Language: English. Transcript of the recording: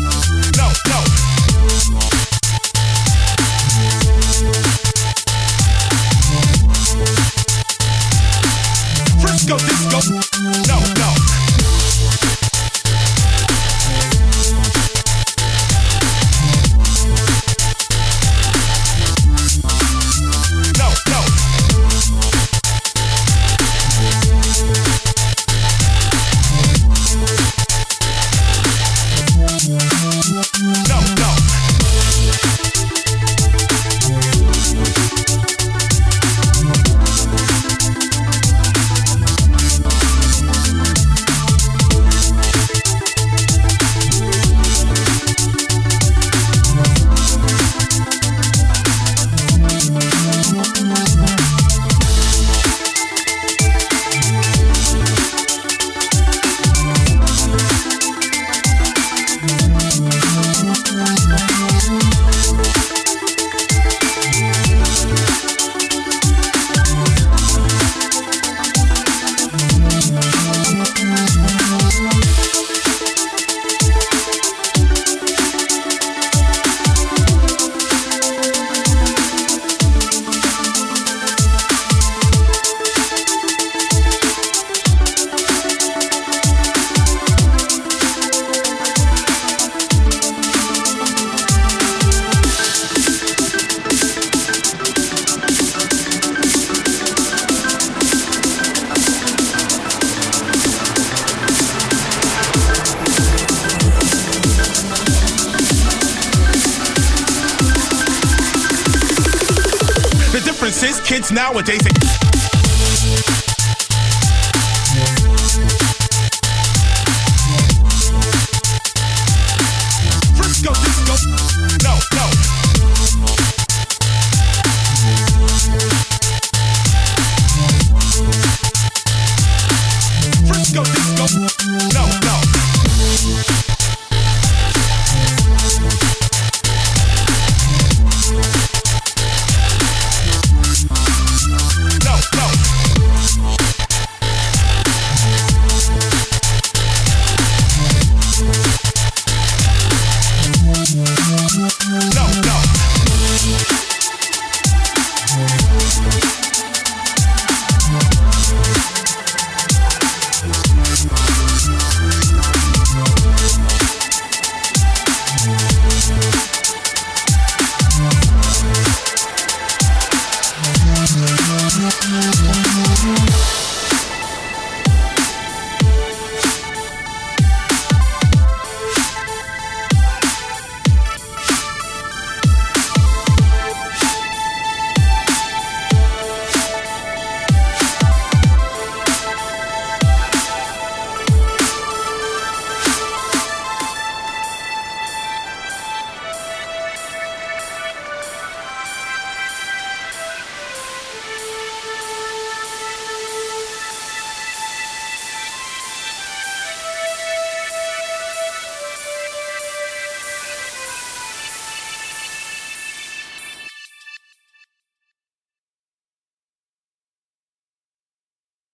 no, no. Frisco disco, no, no. Differences. Kids nowadays.